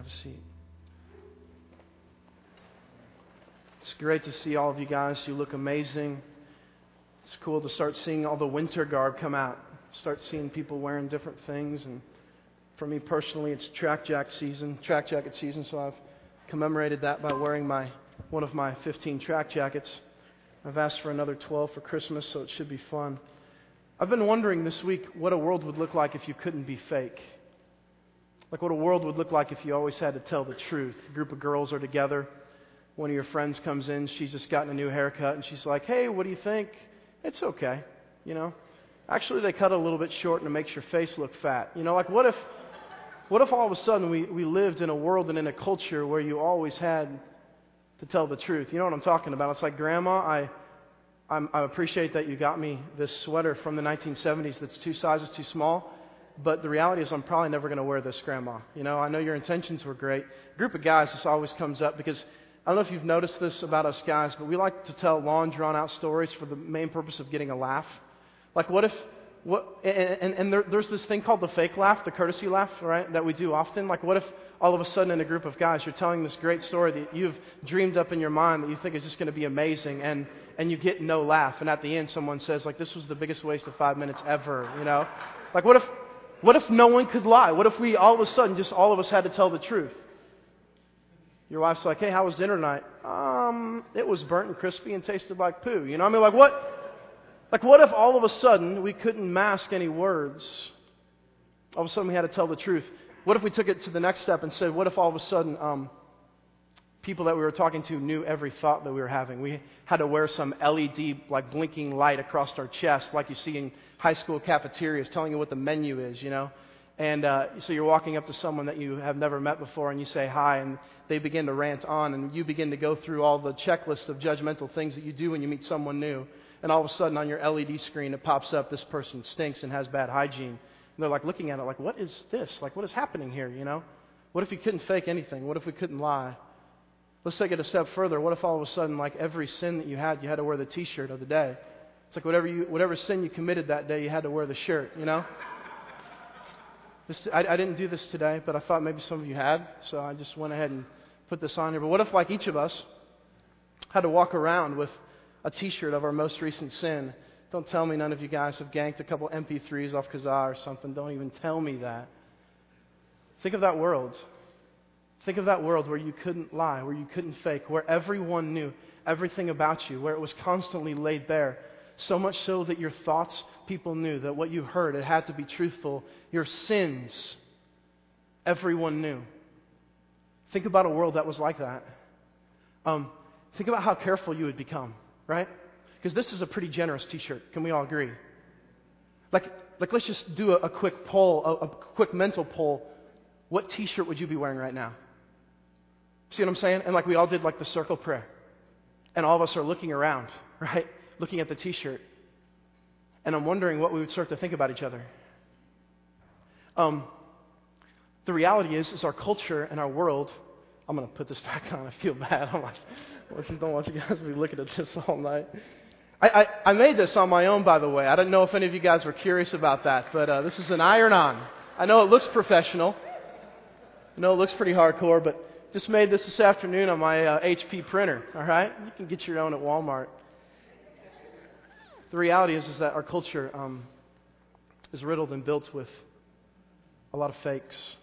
Have a seat. It's great to see all of you guys. You look amazing. It's cool to start seeing all the winter garb come out. Start seeing people wearing different things. And for me personally, it's track jacket season, track jacket season. So I've commemorated that by wearing my one of my 15 track jackets. I've asked for another 12 for Christmas, so it should be fun. I've been wondering this week what a world would look like if you couldn't be fake. Like what a world would look like if you always had to tell the truth. A group of girls are together one of your friends comes in, she's just gotten a new haircut, and she's like, hey, what do you think? It's okay, you know. Actually, they cut it a little bit short and it makes your face look fat. You know, like what if, what if all of a sudden we, we lived in a world and in a culture where you always had to tell the truth? You know what I'm talking about? It's like, Grandma, I, I'm, I appreciate that you got me this sweater from the 1970s that's two sizes too small, but the reality is I'm probably never going to wear this, Grandma. You know, I know your intentions were great. A group of guys, this always comes up because I don't know if you've noticed this about us guys, but we like to tell long, drawn out stories for the main purpose of getting a laugh. Like, what if, what, and, and there, there's this thing called the fake laugh, the courtesy laugh, right, that we do often. Like, what if all of a sudden in a group of guys you're telling this great story that you've dreamed up in your mind that you think is just going to be amazing, and, and you get no laugh, and at the end someone says, like, this was the biggest waste of five minutes ever, you know? Like, what if, what if no one could lie? What if we all of a sudden just all of us had to tell the truth? Your wife's like, hey, how was dinner tonight? Um, it was burnt and crispy and tasted like poo. You know, what I mean, like what? Like what if all of a sudden we couldn't mask any words? All of a sudden we had to tell the truth. What if we took it to the next step and said, what if all of a sudden um, people that we were talking to knew every thought that we were having? We had to wear some LED, like blinking light across our chest, like you see in high school cafeterias, telling you what the menu is, you know? And uh, so you're walking up to someone that you have never met before and you say hi, and they begin to rant on, and you begin to go through all the checklist of judgmental things that you do when you meet someone new. And all of a sudden on your LED screen, it pops up this person stinks and has bad hygiene. And they're like looking at it like, what is this? Like, what is happening here, you know? What if you couldn't fake anything? What if we couldn't lie? Let's take it a step further. What if all of a sudden, like every sin that you had, you had to wear the t shirt of the day? It's like whatever, you, whatever sin you committed that day, you had to wear the shirt, you know? This, I, I didn't do this today, but I thought maybe some of you had, so I just went ahead and put this on here. But what if, like each of us, had to walk around with a t shirt of our most recent sin? Don't tell me none of you guys have ganked a couple MP3s off Kazaa or something. Don't even tell me that. Think of that world. Think of that world where you couldn't lie, where you couldn't fake, where everyone knew everything about you, where it was constantly laid bare. So much so that your thoughts, people knew that what you heard, it had to be truthful. Your sins, everyone knew. Think about a world that was like that. Um, think about how careful you would become, right? Because this is a pretty generous t shirt. Can we all agree? Like, like let's just do a, a quick poll, a, a quick mental poll. What t shirt would you be wearing right now? See what I'm saying? And like we all did like the circle prayer. And all of us are looking around, right? looking at the t shirt, and I'm wondering what we would start to think about each other. Um, the reality is, is our culture and our world. I'm going to put this back on. I feel bad. I'm like, I don't want you guys to be looking at this all night. I, I, I, made this on my own, by the way. I don't know if any of you guys were curious about that, but uh, this is an iron on. I know it looks professional. I know it looks pretty hardcore, but just made this this afternoon on my uh, HP printer. All right, you can get your own at Walmart the reality is, is that our culture um, is riddled and built with a lot of fakes,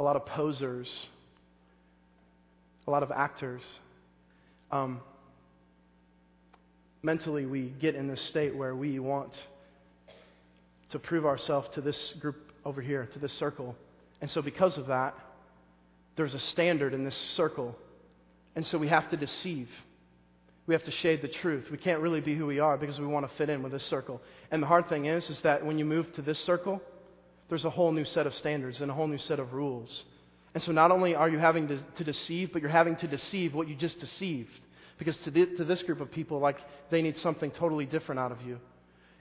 a lot of posers, a lot of actors. Um, mentally, we get in this state where we want to prove ourselves to this group over here, to this circle. And so, because of that, there's a standard in this circle. And so, we have to deceive we have to shade the truth. We can't really be who we are because we want to fit in with this circle. And the hard thing is, is that when you move to this circle, there's a whole new set of standards and a whole new set of rules. And so not only are you having to, to deceive, but you're having to deceive what you just deceived. Because to, the, to this group of people, like, they need something totally different out of you.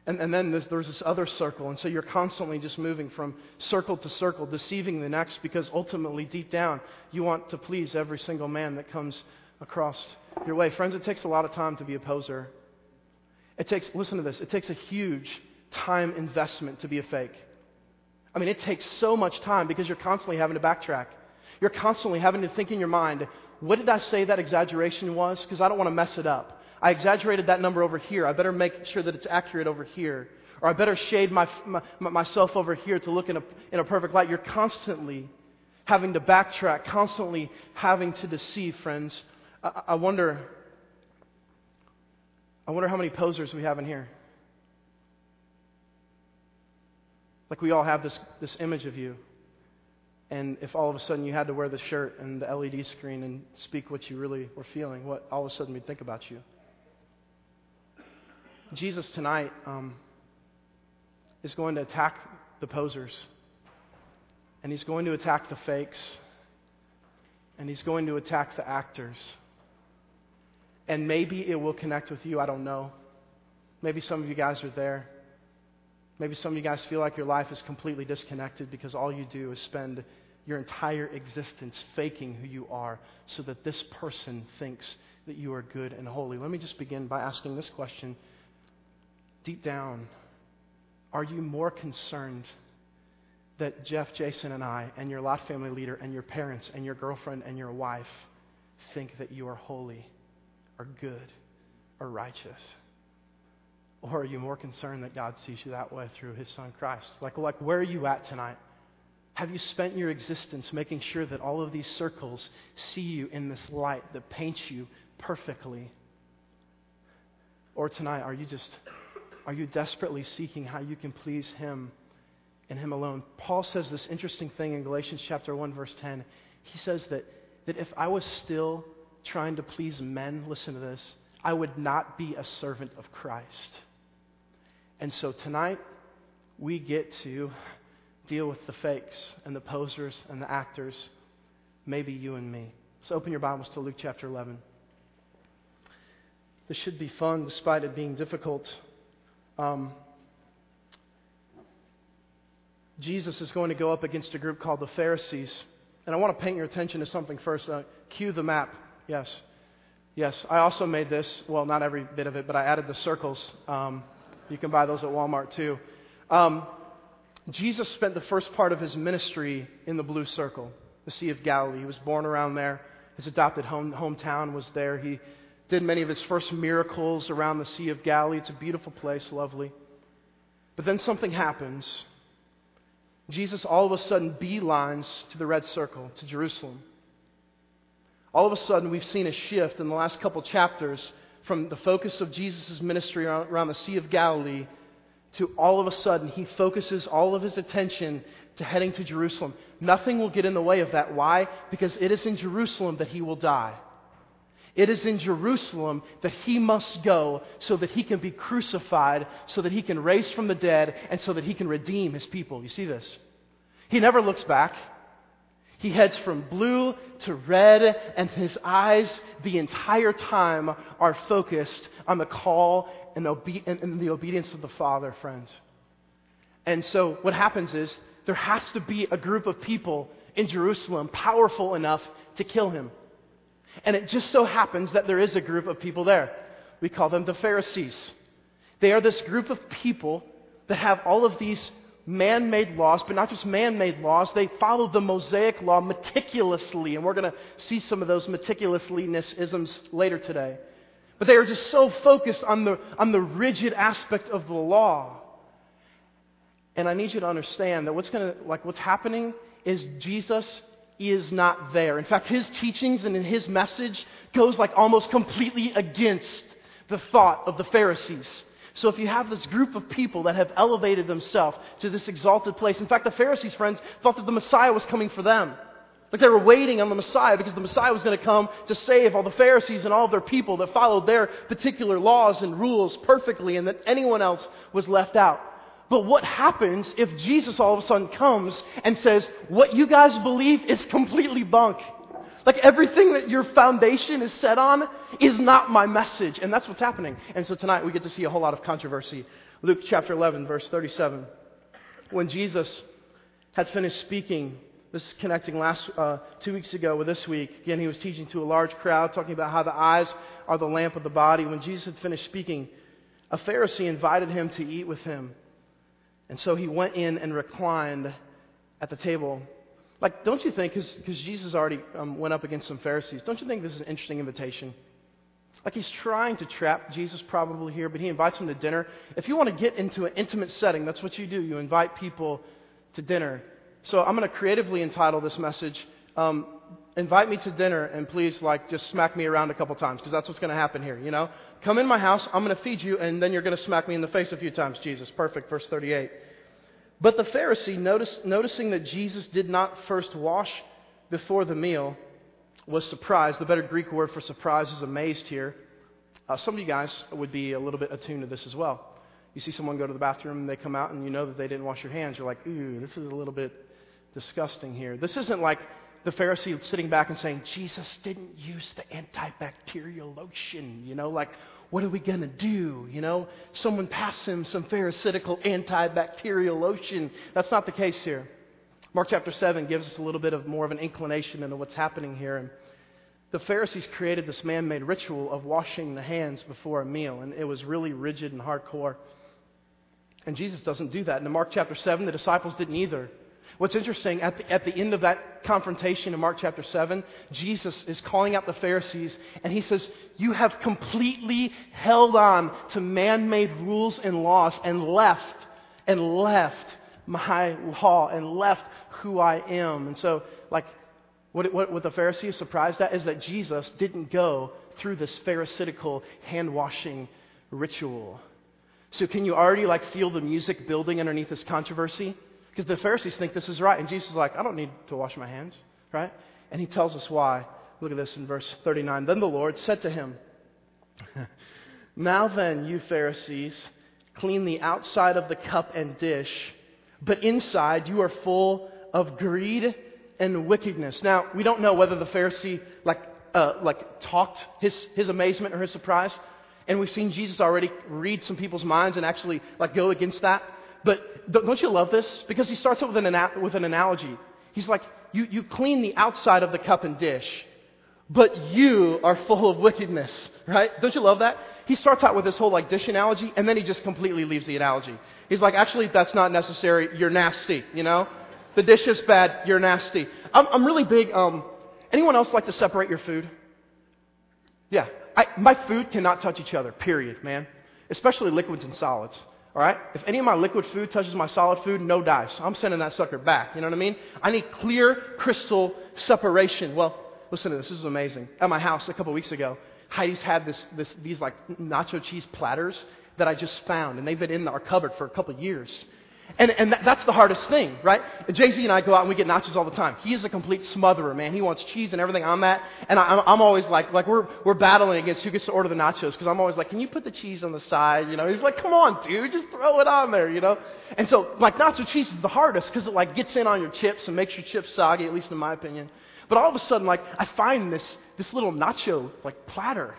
And, and then there's, there's this other circle. And so you're constantly just moving from circle to circle, deceiving the next, because ultimately, deep down, you want to please every single man that comes across your way. Friends, it takes a lot of time to be a poser. It takes, listen to this, it takes a huge time investment to be a fake. I mean, it takes so much time because you're constantly having to backtrack. you're constantly having to think in your mind, what did I say that exaggeration was? Because I don't want to mess it up. I exaggerated that number over here. I better make sure that it's accurate over here. Or I better shade my, my, myself over here to look in a, in a perfect light. You're constantly having to backtrack, constantly having to deceive, friends. I, I wonder, I wonder how many posers we have in here. Like we all have this, this image of you. And if all of a sudden you had to wear the shirt and the LED screen and speak what you really were feeling, what all of a sudden we'd think about you. Jesus tonight um, is going to attack the posers, and he's going to attack the fakes, and he's going to attack the actors. And maybe it will connect with you, I don't know. Maybe some of you guys are there. Maybe some of you guys feel like your life is completely disconnected because all you do is spend your entire existence faking who you are so that this person thinks that you are good and holy. Let me just begin by asking this question. Deep down, are you more concerned that Jeff, Jason, and I, and your lot family leader, and your parents, and your girlfriend, and your wife think that you are holy, or good, or righteous? Or are you more concerned that God sees you that way through his son Christ? Like, like where are you at tonight? Have you spent your existence making sure that all of these circles see you in this light that paints you perfectly? Or tonight, are you just, are you desperately seeking how you can please him and him alone? Paul says this interesting thing in Galatians chapter 1, verse 10. He says that, that if I was still trying to please men, listen to this, I would not be a servant of Christ. And so tonight, we get to deal with the fakes and the posers and the actors, maybe you and me. So open your Bibles to Luke chapter 11. This should be fun despite it being difficult. Um, Jesus is going to go up against a group called the Pharisees. And I want to paint your attention to something first. Uh, cue the map. Yes. Yes. I also made this. Well, not every bit of it, but I added the circles. Um, you can buy those at Walmart too. Um, Jesus spent the first part of his ministry in the Blue Circle, the Sea of Galilee. He was born around there. His adopted home, hometown was there. He did many of his first miracles around the Sea of Galilee. It's a beautiful place, lovely. But then something happens. Jesus all of a sudden beelines to the Red Circle, to Jerusalem. All of a sudden, we've seen a shift in the last couple chapters from the focus of Jesus' ministry around the Sea of Galilee to all of a sudden he focuses all of his attention to heading to Jerusalem. Nothing will get in the way of that. Why? Because it is in Jerusalem that he will die. It is in Jerusalem that he must go so that he can be crucified, so that he can raise from the dead, and so that he can redeem his people. You see this? He never looks back. He heads from blue to red, and his eyes the entire time are focused on the call and, obe- and the obedience of the Father, friends. And so what happens is there has to be a group of people in Jerusalem powerful enough to kill him. And it just so happens that there is a group of people there. We call them the Pharisees. They are this group of people that have all of these man made laws, but not just man made laws. They follow the Mosaic law meticulously, and we're going to see some of those meticulousness isms later today. But they are just so focused on the, on the rigid aspect of the law. And I need you to understand that what's going to, like, what's happening is Jesus is not there. In fact, his teachings and in his message goes like almost completely against the thought of the Pharisees. So if you have this group of people that have elevated themselves to this exalted place, in fact, the Pharisees' friends thought that the Messiah was coming for them. Like they were waiting on the Messiah because the Messiah was going to come to save all the Pharisees and all of their people that followed their particular laws and rules perfectly and that anyone else was left out. But what happens if Jesus all of a sudden comes and says, what you guys believe is completely bunk? Like everything that your foundation is set on is not my message. And that's what's happening. And so tonight we get to see a whole lot of controversy. Luke chapter 11, verse 37. When Jesus had finished speaking, this is connecting last uh, two weeks ago with this week. Again, he was teaching to a large crowd, talking about how the eyes are the lamp of the body. When Jesus had finished speaking, a Pharisee invited him to eat with him. And so he went in and reclined at the table Like, don't you think, because Jesus already um, went up against some Pharisees, don't you think this is an interesting invitation? Like, he's trying to trap Jesus probably here, but he invites him to dinner. If you want to get into an intimate setting, that's what you do. You invite people to dinner. So I'm going to creatively entitle this message, um, Invite Me to Dinner, and please, like, just smack me around a couple times, because that's what's going to happen here, you know? Come in my house, I'm going to feed you, and then you're going to smack me in the face a few times, Jesus. Perfect, verse 38. But the Pharisee, noticing that Jesus did not first wash before the meal, was surprised. The better Greek word for surprise is amazed here. Uh, some of you guys would be a little bit attuned to this as well. You see someone go to the bathroom and they come out and you know that they didn't wash your hands. You're like, ooh, this is a little bit disgusting here. This isn't like the Pharisee sitting back and saying, Jesus didn't use the antibacterial lotion. You know, like, what are we going to do? You know, someone pass him some Pharisaical antibacterial lotion. That's not the case here. Mark chapter 7 gives us a little bit of more of an inclination into what's happening here. And the Pharisees created this man made ritual of washing the hands before a meal, and it was really rigid and hardcore. And Jesus doesn't do that. And in Mark chapter 7, the disciples didn't either. What's interesting, at the, at the end of that confrontation in Mark chapter 7, Jesus is calling out the Pharisees and he says, You have completely held on to man made rules and laws and left, and left my law and left who I am. And so, like, what, what, what the Pharisee is surprised at is that Jesus didn't go through this Pharisaical hand washing ritual. So, can you already like feel the music building underneath this controversy? Because the Pharisees think this is right. And Jesus is like, I don't need to wash my hands, right? And he tells us why. Look at this in verse 39. Then the Lord said to him, Now then, you Pharisees, clean the outside of the cup and dish, but inside you are full of greed and wickedness. Now, we don't know whether the Pharisee like, uh, like talked his, his amazement or his surprise. And we've seen Jesus already read some people's minds and actually like go against that. But don't you love this? Because he starts out with an, with an analogy. He's like, you, you clean the outside of the cup and dish, but you are full of wickedness, right? Don't you love that? He starts out with this whole like dish analogy, and then he just completely leaves the analogy. He's like, actually, that's not necessary. You're nasty, you know? The dish is bad. You're nasty. I'm, I'm really big. Um, anyone else like to separate your food? Yeah. I, my food cannot touch each other, period, man. Especially liquids and solids. All right? If any of my liquid food touches my solid food, no dice. I'm sending that sucker back. You know what I mean? I need clear, crystal separation. Well, listen to this. This is amazing. At my house a couple weeks ago, Heidi's had this, this, these like nacho cheese platters that I just found, and they've been in our cupboard for a couple years. And, and that, that's the hardest thing, right? Jay Z and I go out and we get nachos all the time. He is a complete smotherer, man. He wants cheese and everything on that. And I'm I'm always like, like we're, we're battling against who gets to order the nachos because I'm always like, can you put the cheese on the side? You know, he's like, come on, dude, just throw it on there, you know? And so, like, nacho cheese is the hardest because it, like, gets in on your chips and makes your chips soggy, at least in my opinion. But all of a sudden, like, I find this, this little nacho, like, platter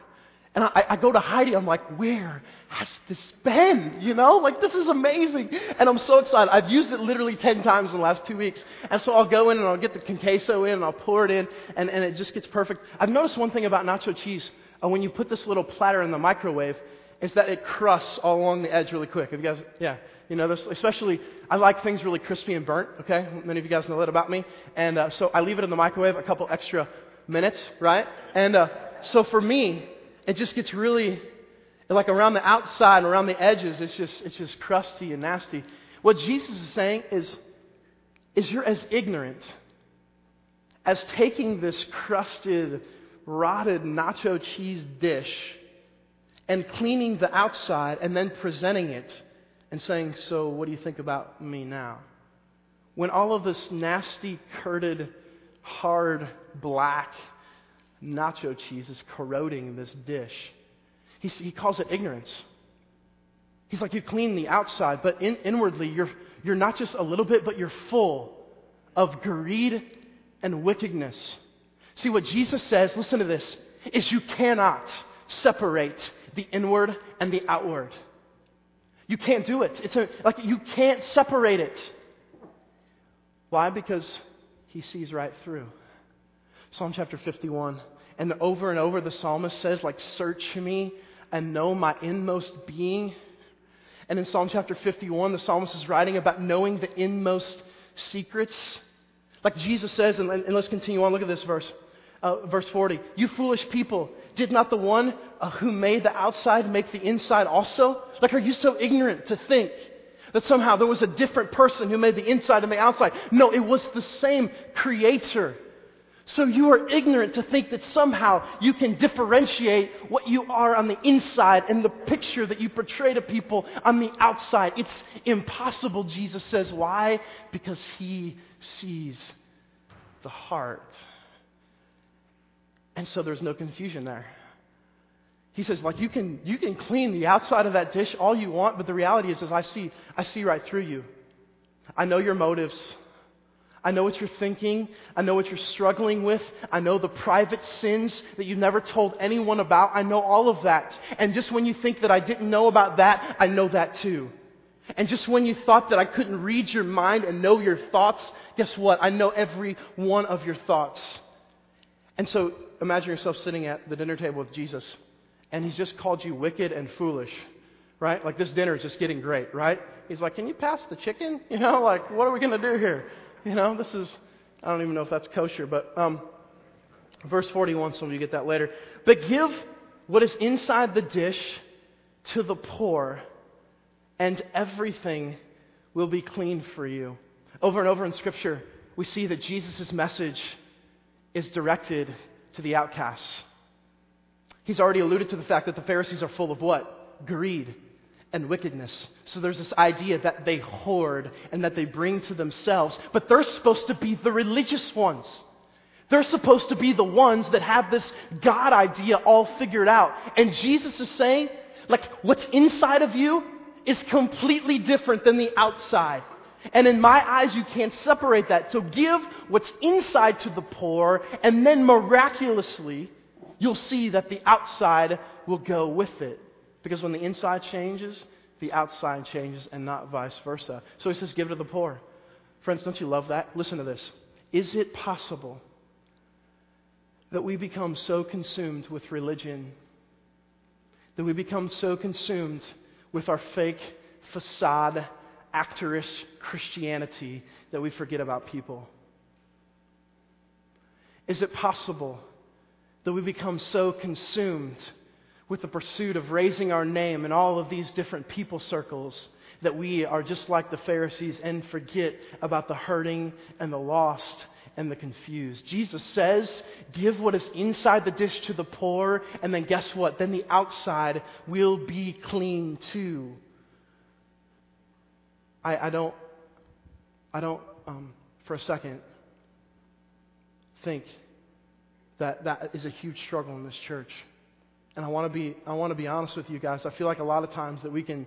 and I, I, go to Heidi, I'm like, where has this been? You know, like this is amazing. And I'm so excited. I've used it literally 10 times in the last two weeks. And so I'll go in and I'll get the queso in and I'll pour it in and, and it just gets perfect. I've noticed one thing about nacho cheese. Uh, when you put this little platter in the microwave, is that it crusts all along the edge really quick. Have you guys, yeah, you know this? Especially, I like things really crispy and burnt, okay? Many of you guys know that about me. And uh, so I leave it in the microwave a couple extra minutes, right? And uh, so for me, it just gets really like around the outside and around the edges, it's just it's just crusty and nasty. What Jesus is saying is, is you're as ignorant as taking this crusted, rotted nacho cheese dish and cleaning the outside and then presenting it and saying, So, what do you think about me now? When all of this nasty, curded, hard, black, nacho cheese is corroding this dish. He, he calls it ignorance. He's like, you clean the outside, but in, inwardly, you're, you're not just a little bit, but you're full of greed and wickedness. See, what Jesus says, listen to this, is you cannot separate the inward and the outward. You can't do it. It's a, like you can't separate it. Why? Because he sees right through. Psalm chapter 51. And over and over the psalmist says, like, search me and know my inmost being. And in Psalm chapter 51, the psalmist is writing about knowing the inmost secrets. Like Jesus says, and, and let's continue on. Look at this verse. Uh, verse 40. You foolish people, did not the one uh, who made the outside make the inside also? Like, are you so ignorant to think that somehow there was a different person who made the inside and the outside? No, it was the same creator. So you are ignorant to think that somehow you can differentiate what you are on the inside and the picture that you portray to people on the outside. It's impossible, Jesus says. Why? Because he sees the heart. And so there's no confusion there. He says, like you can you can clean the outside of that dish all you want, but the reality is, is I see I see right through you. I know your motives. I know what you're thinking. I know what you're struggling with. I know the private sins that you've never told anyone about. I know all of that. And just when you think that I didn't know about that, I know that too. And just when you thought that I couldn't read your mind and know your thoughts, guess what? I know every one of your thoughts. And so imagine yourself sitting at the dinner table with Jesus, and he's just called you wicked and foolish, right? Like this dinner is just getting great, right? He's like, Can you pass the chicken? You know, like, what are we going to do here? You know, this is, I don't even know if that's kosher, but um, verse 41, some of you get that later. But give what is inside the dish to the poor, and everything will be clean for you. Over and over in Scripture, we see that Jesus' message is directed to the outcasts. He's already alluded to the fact that the Pharisees are full of what? Greed and wickedness. So there's this idea that they hoard and that they bring to themselves, but they're supposed to be the religious ones. They're supposed to be the ones that have this God idea all figured out. And Jesus is saying, like, what's inside of you is completely different than the outside. And in my eyes, you can't separate that. So give what's inside to the poor, and then miraculously, you'll see that the outside will go with it. Because when the inside changes, the outside changes and not vice versa. So he says, give to the poor. Friends, don't you love that? Listen to this. Is it possible that we become so consumed with religion, that we become so consumed with our fake facade, actorish Christianity, that we forget about people? Is it possible that we become so consumed with the pursuit of raising our name in all of these different people circles that we are just like the Pharisees and forget about the hurting and the lost and the confused. Jesus says, Give what is inside the dish to the poor, and then guess what? Then the outside will be clean too. I, I don't, I don't um, for a second, think that that is a huge struggle in this church. And I want to be, I want to be honest with you guys. I feel like a lot of times that we can,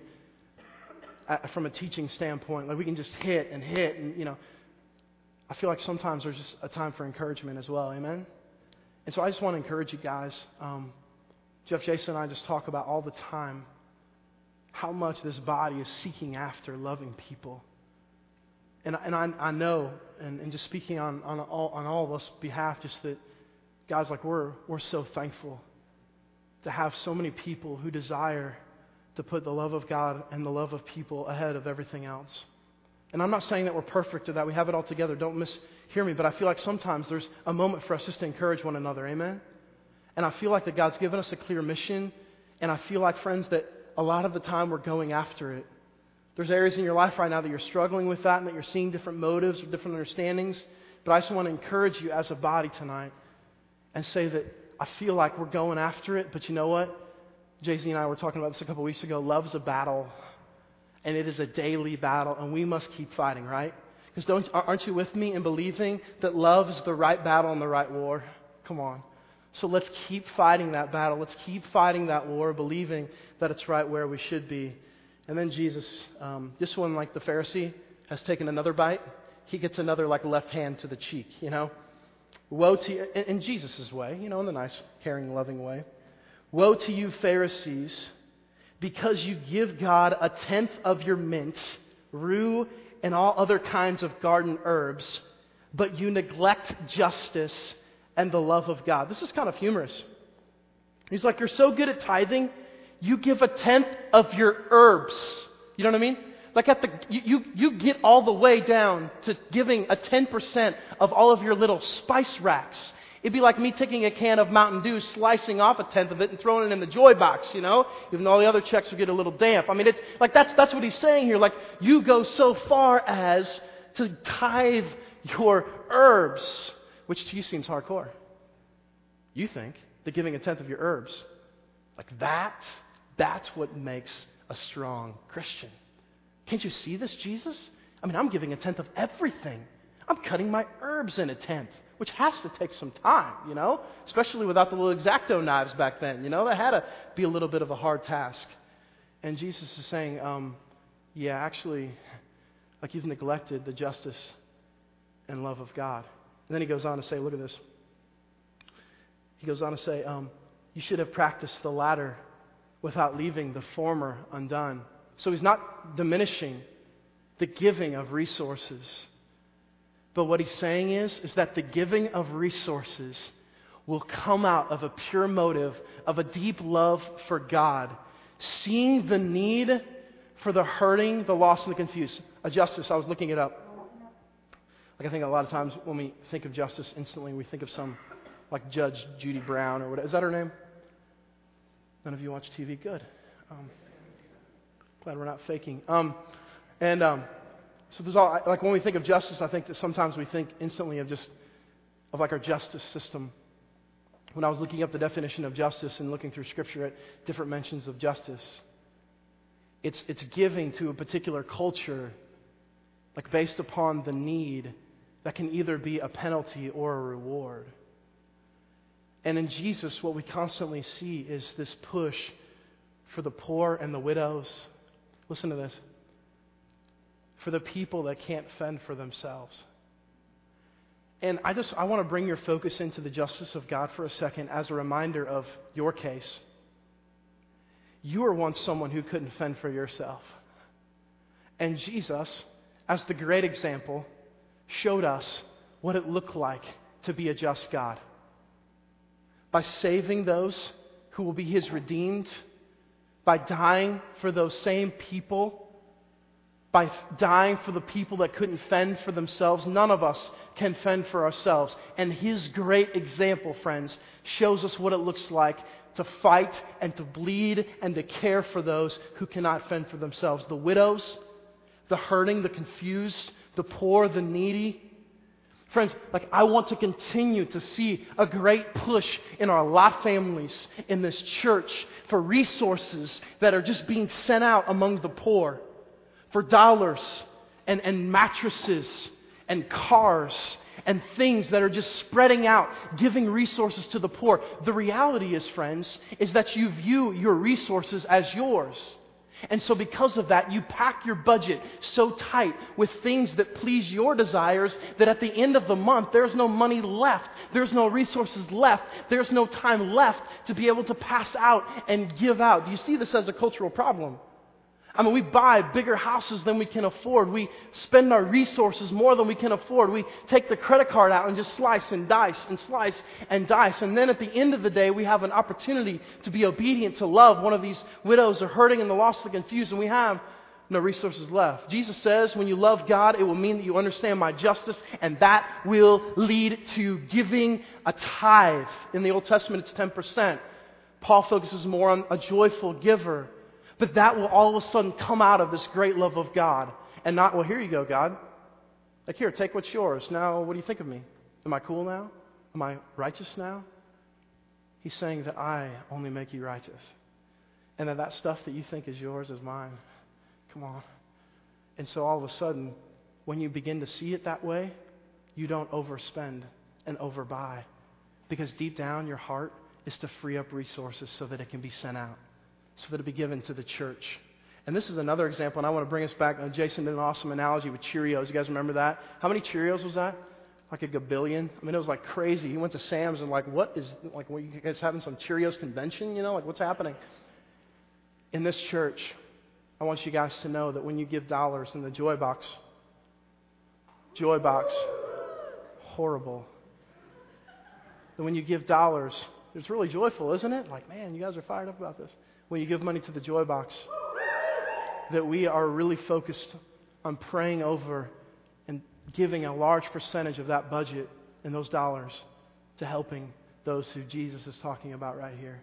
from a teaching standpoint, like we can just hit and hit, and you know, I feel like sometimes there's just a time for encouragement as well. Amen. And so I just want to encourage you guys. Um, Jeff, Jason, and I just talk about all the time how much this body is seeking after loving people. And, and I, I know, and, and just speaking on, on, all, on all of us behalf, just that, guys, like we're, we're so thankful to have so many people who desire to put the love of God and the love of people ahead of everything else. And I'm not saying that we're perfect or that we have it all together. Don't mishear me, but I feel like sometimes there's a moment for us just to encourage one another. Amen? And I feel like that God's given us a clear mission. And I feel like, friends, that a lot of the time we're going after it. There's areas in your life right now that you're struggling with that and that you're seeing different motives or different understandings. But I just want to encourage you as a body tonight and say that I feel like we're going after it, but you know what? Jay Z and I were talking about this a couple weeks ago. Love's a battle, and it is a daily battle, and we must keep fighting, right? Because don't aren't you with me in believing that love is the right battle and the right war? Come on. So let's keep fighting that battle. Let's keep fighting that war, believing that it's right where we should be. And then Jesus, um, this one, like the Pharisee, has taken another bite. He gets another, like, left hand to the cheek, you know? Woe to you, in Jesus' way, you know, in the nice, caring, loving way. Woe to you, Pharisees, because you give God a tenth of your mint, rue, and all other kinds of garden herbs, but you neglect justice and the love of God. This is kind of humorous. He's like, You're so good at tithing, you give a tenth of your herbs. You know what I mean? Like at the, you, you, get all the way down to giving a 10% of all of your little spice racks. It'd be like me taking a can of Mountain Dew, slicing off a tenth of it, and throwing it in the joy box, you know? Even though all the other checks would get a little damp. I mean, it's like that's, that's what he's saying here. Like, you go so far as to tithe your herbs, which to you seems hardcore. You think that giving a tenth of your herbs, like that, that's what makes a strong Christian. Can't you see this, Jesus? I mean, I'm giving a tenth of everything. I'm cutting my herbs in a tenth, which has to take some time, you know? Especially without the little exacto knives back then, you know? That had to be a little bit of a hard task. And Jesus is saying, um, yeah, actually, like you've neglected the justice and love of God. And then he goes on to say, look at this. He goes on to say, um, you should have practiced the latter without leaving the former undone. So he's not diminishing the giving of resources. But what he's saying is, is that the giving of resources will come out of a pure motive of a deep love for God, seeing the need for the hurting, the lost, and the confused. A justice, I was looking it up. Like I think a lot of times when we think of justice, instantly we think of some like Judge Judy Brown or what is that her name? None of you watch TV? Good. Um, glad we're not faking. Um, and um, so there's all like when we think of justice, I think that sometimes we think instantly of just of like our justice system. When I was looking up the definition of justice and looking through Scripture at different mentions of justice, it's it's giving to a particular culture, like based upon the need that can either be a penalty or a reward. And in Jesus, what we constantly see is this push for the poor and the widows. Listen to this for the people that can't fend for themselves. And I just I want to bring your focus into the justice of God for a second as a reminder of your case. You were once someone who couldn't fend for yourself. And Jesus, as the great example, showed us what it looked like to be a just God by saving those who will be his redeemed, by dying for those same people, by dying for the people that couldn't fend for themselves. None of us can fend for ourselves. And his great example, friends, shows us what it looks like to fight and to bleed and to care for those who cannot fend for themselves the widows, the hurting, the confused, the poor, the needy. Friends, like I want to continue to see a great push in our lot families in this church for resources that are just being sent out among the poor, for dollars and, and mattresses and cars and things that are just spreading out, giving resources to the poor. The reality is, friends, is that you view your resources as yours. And so, because of that, you pack your budget so tight with things that please your desires that at the end of the month, there's no money left. There's no resources left. There's no time left to be able to pass out and give out. Do you see this as a cultural problem? I mean, we buy bigger houses than we can afford. We spend our resources more than we can afford. We take the credit card out and just slice and dice and slice and dice. And then at the end of the day, we have an opportunity to be obedient, to love one of these widows or hurting and the lost, the confused, and we have no resources left. Jesus says, when you love God, it will mean that you understand my justice, and that will lead to giving a tithe. In the Old Testament, it's 10%. Paul focuses more on a joyful giver. But that will all of a sudden come out of this great love of God and not, well, here you go, God. Like, here, take what's yours. Now, what do you think of me? Am I cool now? Am I righteous now? He's saying that I only make you righteous. And that that stuff that you think is yours is mine. Come on. And so all of a sudden, when you begin to see it that way, you don't overspend and overbuy. Because deep down, your heart is to free up resources so that it can be sent out so that it be given to the church. And this is another example, and I want to bring us back. Uh, Jason did an awesome analogy with Cheerios. You guys remember that? How many Cheerios was that? Like a gabillion. I mean, it was like crazy. He went to Sam's and like, what is like? What, you guys having some Cheerios convention? You know, like what's happening? In this church, I want you guys to know that when you give dollars in the Joy Box, Joy Box, horrible. And when you give dollars, it's really joyful, isn't it? Like, man, you guys are fired up about this when you give money to the Joy Box. that we are really focused on praying over and giving a large percentage of that budget and those dollars to helping those who Jesus is talking about right here.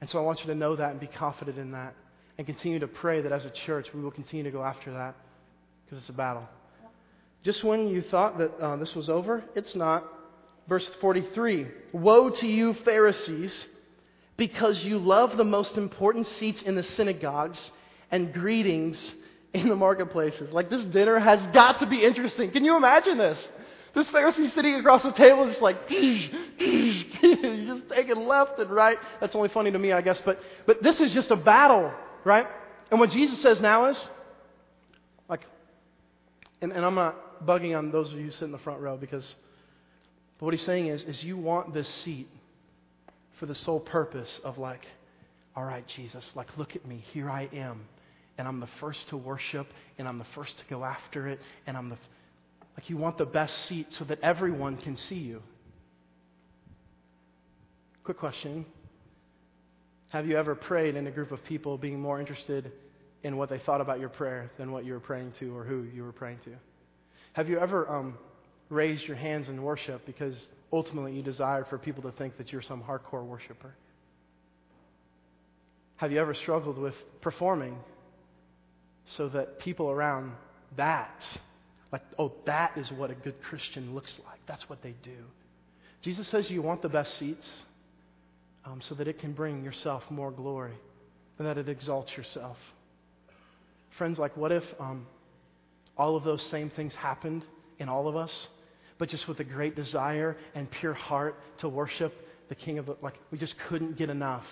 And so I want you to know that and be confident in that and continue to pray that as a church we will continue to go after that because it's a battle. Just when you thought that uh, this was over, it's not. Verse 43 Woe to you, Pharisees, because you love the most important seats in the synagogues and greetings in the marketplaces. Like, this dinner has got to be interesting. Can you imagine this? This Pharisee sitting across the table, just like, just taking left and right. That's only funny to me, I guess. But, but this is just a battle, right? And what Jesus says now is, like, and, and I'm not bugging on those of you who sit in the front row because, but what he's saying is, is you want this seat for the sole purpose of like, all right, Jesus, like, look at me. Here I am. And I'm the first to worship, and I'm the first to go after it, and I'm the. Like, you want the best seat so that everyone can see you. Quick question Have you ever prayed in a group of people being more interested in what they thought about your prayer than what you were praying to or who you were praying to? Have you ever um, raised your hands in worship because ultimately you desire for people to think that you're some hardcore worshiper? Have you ever struggled with performing so that people around that, like, oh, that is what a good Christian looks like? That's what they do. Jesus says you want the best seats um, so that it can bring yourself more glory and that it exalts yourself. Friends, like, what if um, all of those same things happened in all of us, but just with a great desire and pure heart to worship the King of the, like, we just couldn't get enough.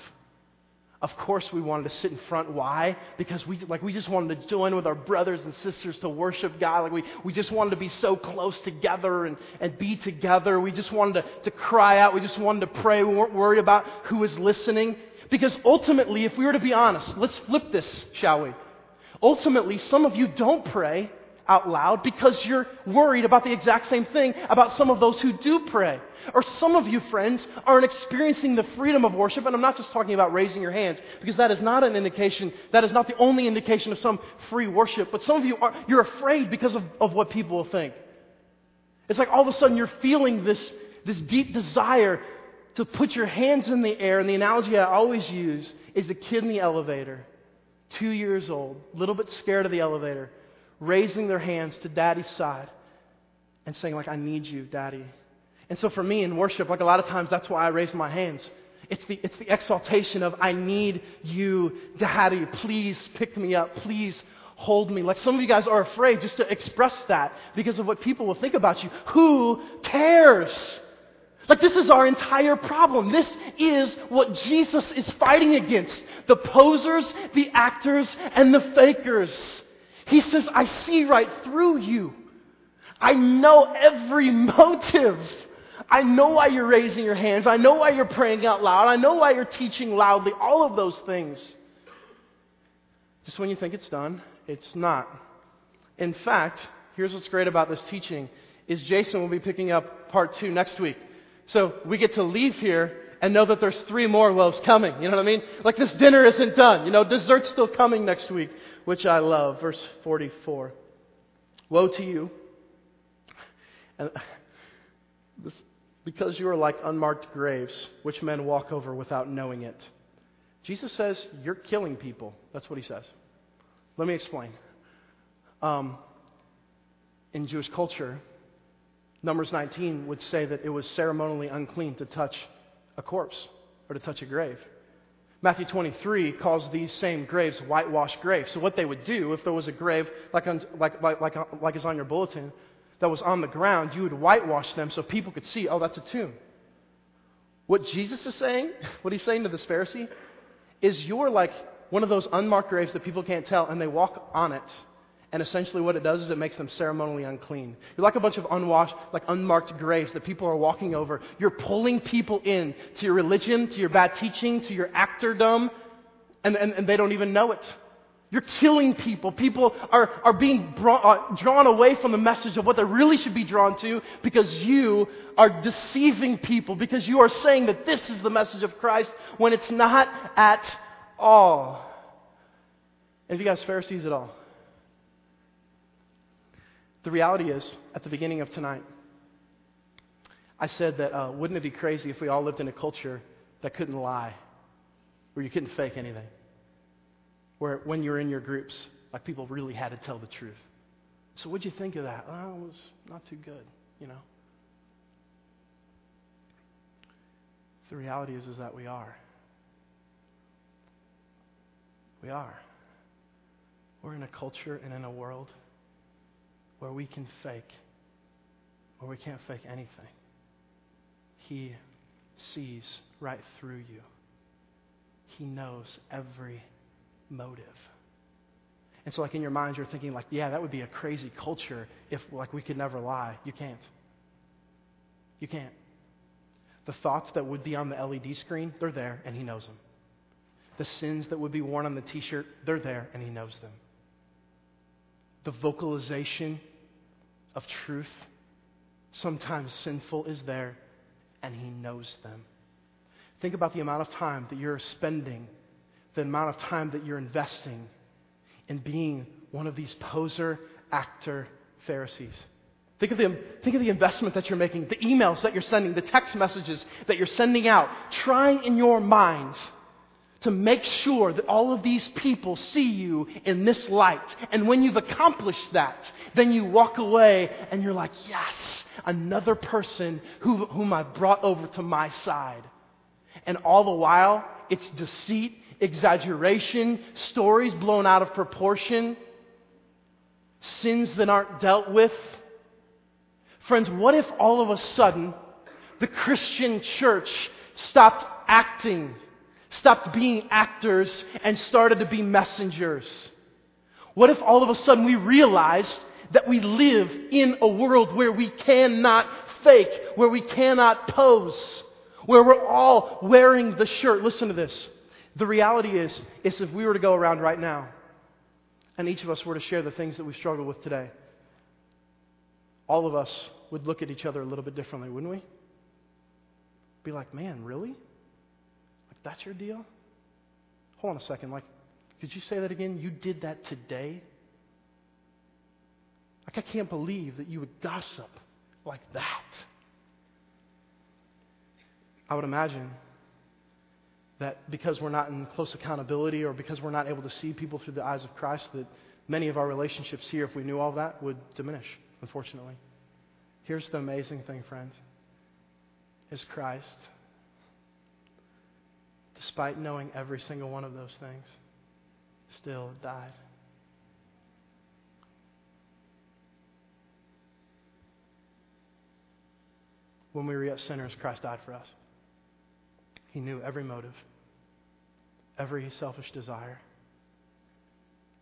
Of course, we wanted to sit in front. Why? Because we, like, we just wanted to join with our brothers and sisters to worship God. Like, we, we just wanted to be so close together and, and be together. We just wanted to, to cry out. We just wanted to pray. We weren't worried about who was listening. Because ultimately, if we were to be honest, let's flip this, shall we? Ultimately, some of you don't pray out loud because you're worried about the exact same thing about some of those who do pray. Or some of you, friends, aren't experiencing the freedom of worship, and I'm not just talking about raising your hands, because that is not an indication, that is not the only indication of some free worship, but some of you are, you're afraid because of, of what people will think. It's like all of a sudden you're feeling this, this deep desire to put your hands in the air, and the analogy I always use is a kid in the elevator, two years old, a little bit scared of the elevator raising their hands to daddy's side and saying, like, I need you, daddy. And so for me in worship, like a lot of times that's why I raise my hands. It's the, it's the exaltation of, I need you, daddy. Please pick me up. Please hold me. Like some of you guys are afraid just to express that because of what people will think about you. Who cares? Like, this is our entire problem. This is what Jesus is fighting against the posers, the actors, and the fakers. He says, I see right through you. I know every motive. I know why you're raising your hands. I know why you're praying out loud. I know why you're teaching loudly. All of those things. Just when you think it's done, it's not. In fact, here's what's great about this teaching is Jason will be picking up part 2 next week. So we get to leave here and know that there's three more loaves coming. You know what I mean? Like this dinner isn't done. You know, dessert's still coming next week which I love. Verse 44. Woe to you. And this, because you are like unmarked graves, which men walk over without knowing it. Jesus says, You're killing people. That's what he says. Let me explain. Um, in Jewish culture, Numbers 19 would say that it was ceremonially unclean to touch a corpse or to touch a grave. Matthew 23 calls these same graves whitewashed graves. So, what they would do if there was a grave like, on, like, like, like, like is on your bulletin that was on the ground, you would whitewash them so people could see, oh, that's a tomb. What Jesus is saying, what he's saying to this Pharisee, is you're like one of those unmarked graves that people can't tell, and they walk on it and essentially, what it does is it makes them ceremonially unclean. You're like a bunch of unwashed, like unmarked graves that people are walking over. You're pulling people in to your religion, to your bad teaching, to your actordom, and, and, and they don't even know it. You're killing people. People are, are being brought, uh, drawn away from the message of what they really should be drawn to because you are deceiving people, because you are saying that this is the message of Christ when it's not at all. Of you guys Pharisees at all? The reality is, at the beginning of tonight, I said that uh, wouldn't it be crazy if we all lived in a culture that couldn't lie, where you couldn't fake anything, where when you're in your groups, like people really had to tell the truth. So what'd you think of that? Well, it was not too good, you know. The reality is, is that we are. We are. We're in a culture and in a world where we can fake, where we can't fake anything. He sees right through you. He knows every motive. And so, like in your mind, you're thinking, like, yeah, that would be a crazy culture if, like, we could never lie. You can't. You can't. The thoughts that would be on the LED screen, they're there, and He knows them. The sins that would be worn on the t shirt, they're there, and He knows them. The vocalization of truth, sometimes sinful, is there, and He knows them. Think about the amount of time that you're spending, the amount of time that you're investing in being one of these poser, actor Pharisees. Think of, the, think of the investment that you're making, the emails that you're sending, the text messages that you're sending out, trying in your mind to make sure that all of these people see you in this light. And when you've accomplished that, then you walk away and you're like, yes, another person who, whom I've brought over to my side. And all the while, it's deceit, exaggeration, stories blown out of proportion, sins that aren't dealt with. Friends, what if all of a sudden the Christian church stopped acting stopped being actors and started to be messengers? What if all of a sudden we realized that we live in a world where we cannot fake, where we cannot pose, where we're all wearing the shirt? Listen to this. The reality is, is if we were to go around right now and each of us were to share the things that we struggle with today, all of us would look at each other a little bit differently, wouldn't we? Be like, man, really? That's your deal? Hold on a second. Like, could you say that again? You did that today? Like, I can't believe that you would gossip like that. I would imagine that because we're not in close accountability or because we're not able to see people through the eyes of Christ, that many of our relationships here, if we knew all that, would diminish, unfortunately. Here's the amazing thing, friends, is Christ despite knowing every single one of those things, still died. When we were yet sinners, Christ died for us. He knew every motive, every selfish desire,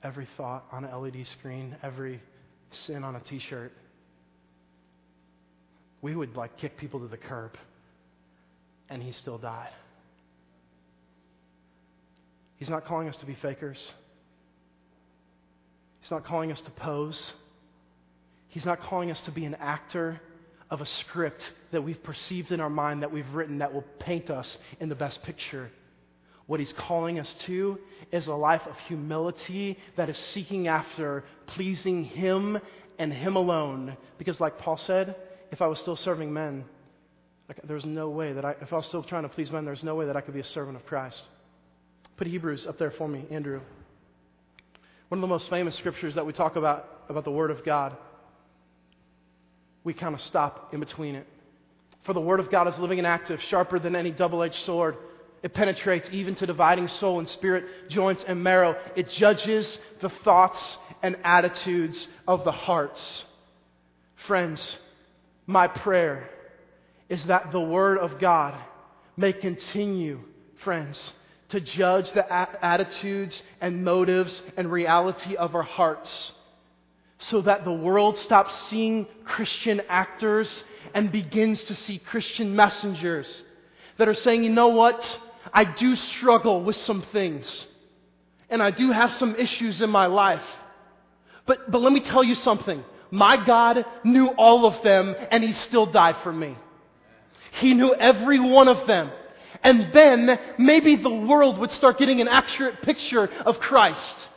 every thought on an LED screen, every sin on a t shirt. We would like kick people to the curb, and he still died. He's not calling us to be fakers. He's not calling us to pose. He's not calling us to be an actor of a script that we've perceived in our mind, that we've written, that will paint us in the best picture. What he's calling us to is a life of humility that is seeking after pleasing him and him alone. Because, like Paul said, if I was still serving men, like, there's no way that I, if I was still trying to please men, there's no way that I could be a servant of Christ. Put Hebrews up there for me, Andrew. One of the most famous scriptures that we talk about, about the Word of God, we kind of stop in between it. For the Word of God is living and active, sharper than any double edged sword. It penetrates even to dividing soul and spirit, joints and marrow. It judges the thoughts and attitudes of the hearts. Friends, my prayer is that the Word of God may continue, friends, to judge the attitudes and motives and reality of our hearts so that the world stops seeing Christian actors and begins to see Christian messengers that are saying, you know what? I do struggle with some things. And I do have some issues in my life. But, but let me tell you something. My God knew all of them and He still died for me. He knew every one of them. And then maybe the world would start getting an accurate picture of Christ.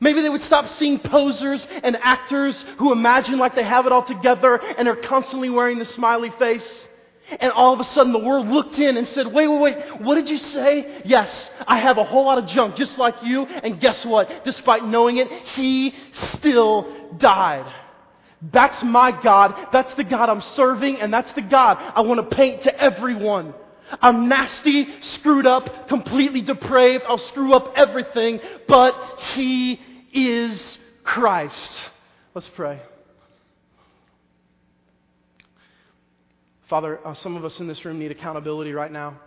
Maybe they would stop seeing posers and actors who imagine like they have it all together and are constantly wearing the smiley face. And all of a sudden the world looked in and said, wait, wait, wait, what did you say? Yes, I have a whole lot of junk just like you. And guess what? Despite knowing it, he still died. That's my God. That's the God I'm serving. And that's the God I want to paint to everyone. I'm nasty, screwed up, completely depraved. I'll screw up everything, but He is Christ. Let's pray. Father, uh, some of us in this room need accountability right now.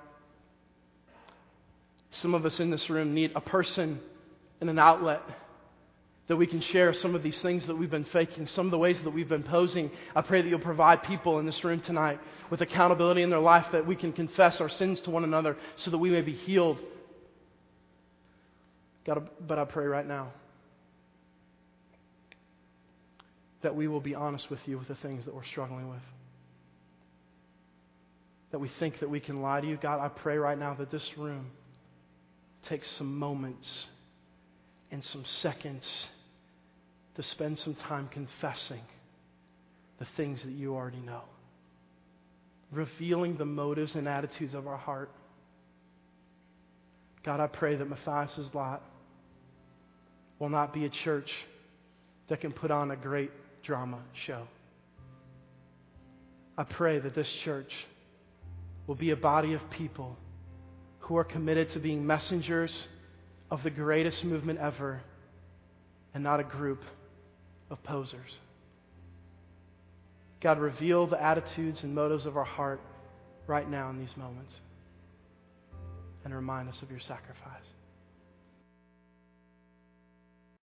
Some of us in this room need a person and an outlet that we can share some of these things that we've been faking, some of the ways that we've been posing. I pray that you'll provide people in this room tonight with accountability in their life that we can confess our sins to one another so that we may be healed. God, but I pray right now that we will be honest with you with the things that we're struggling with. That we think that we can lie to you. God, I pray right now that this room takes some moments and some seconds to spend some time confessing the things that you already know, revealing the motives and attitudes of our heart. God, I pray that Matthias's lot will not be a church that can put on a great drama show. I pray that this church will be a body of people who are committed to being messengers of the greatest movement ever and not a group of posers. God, reveal the attitudes and motives of our heart right now in these moments and remind us of your sacrifice.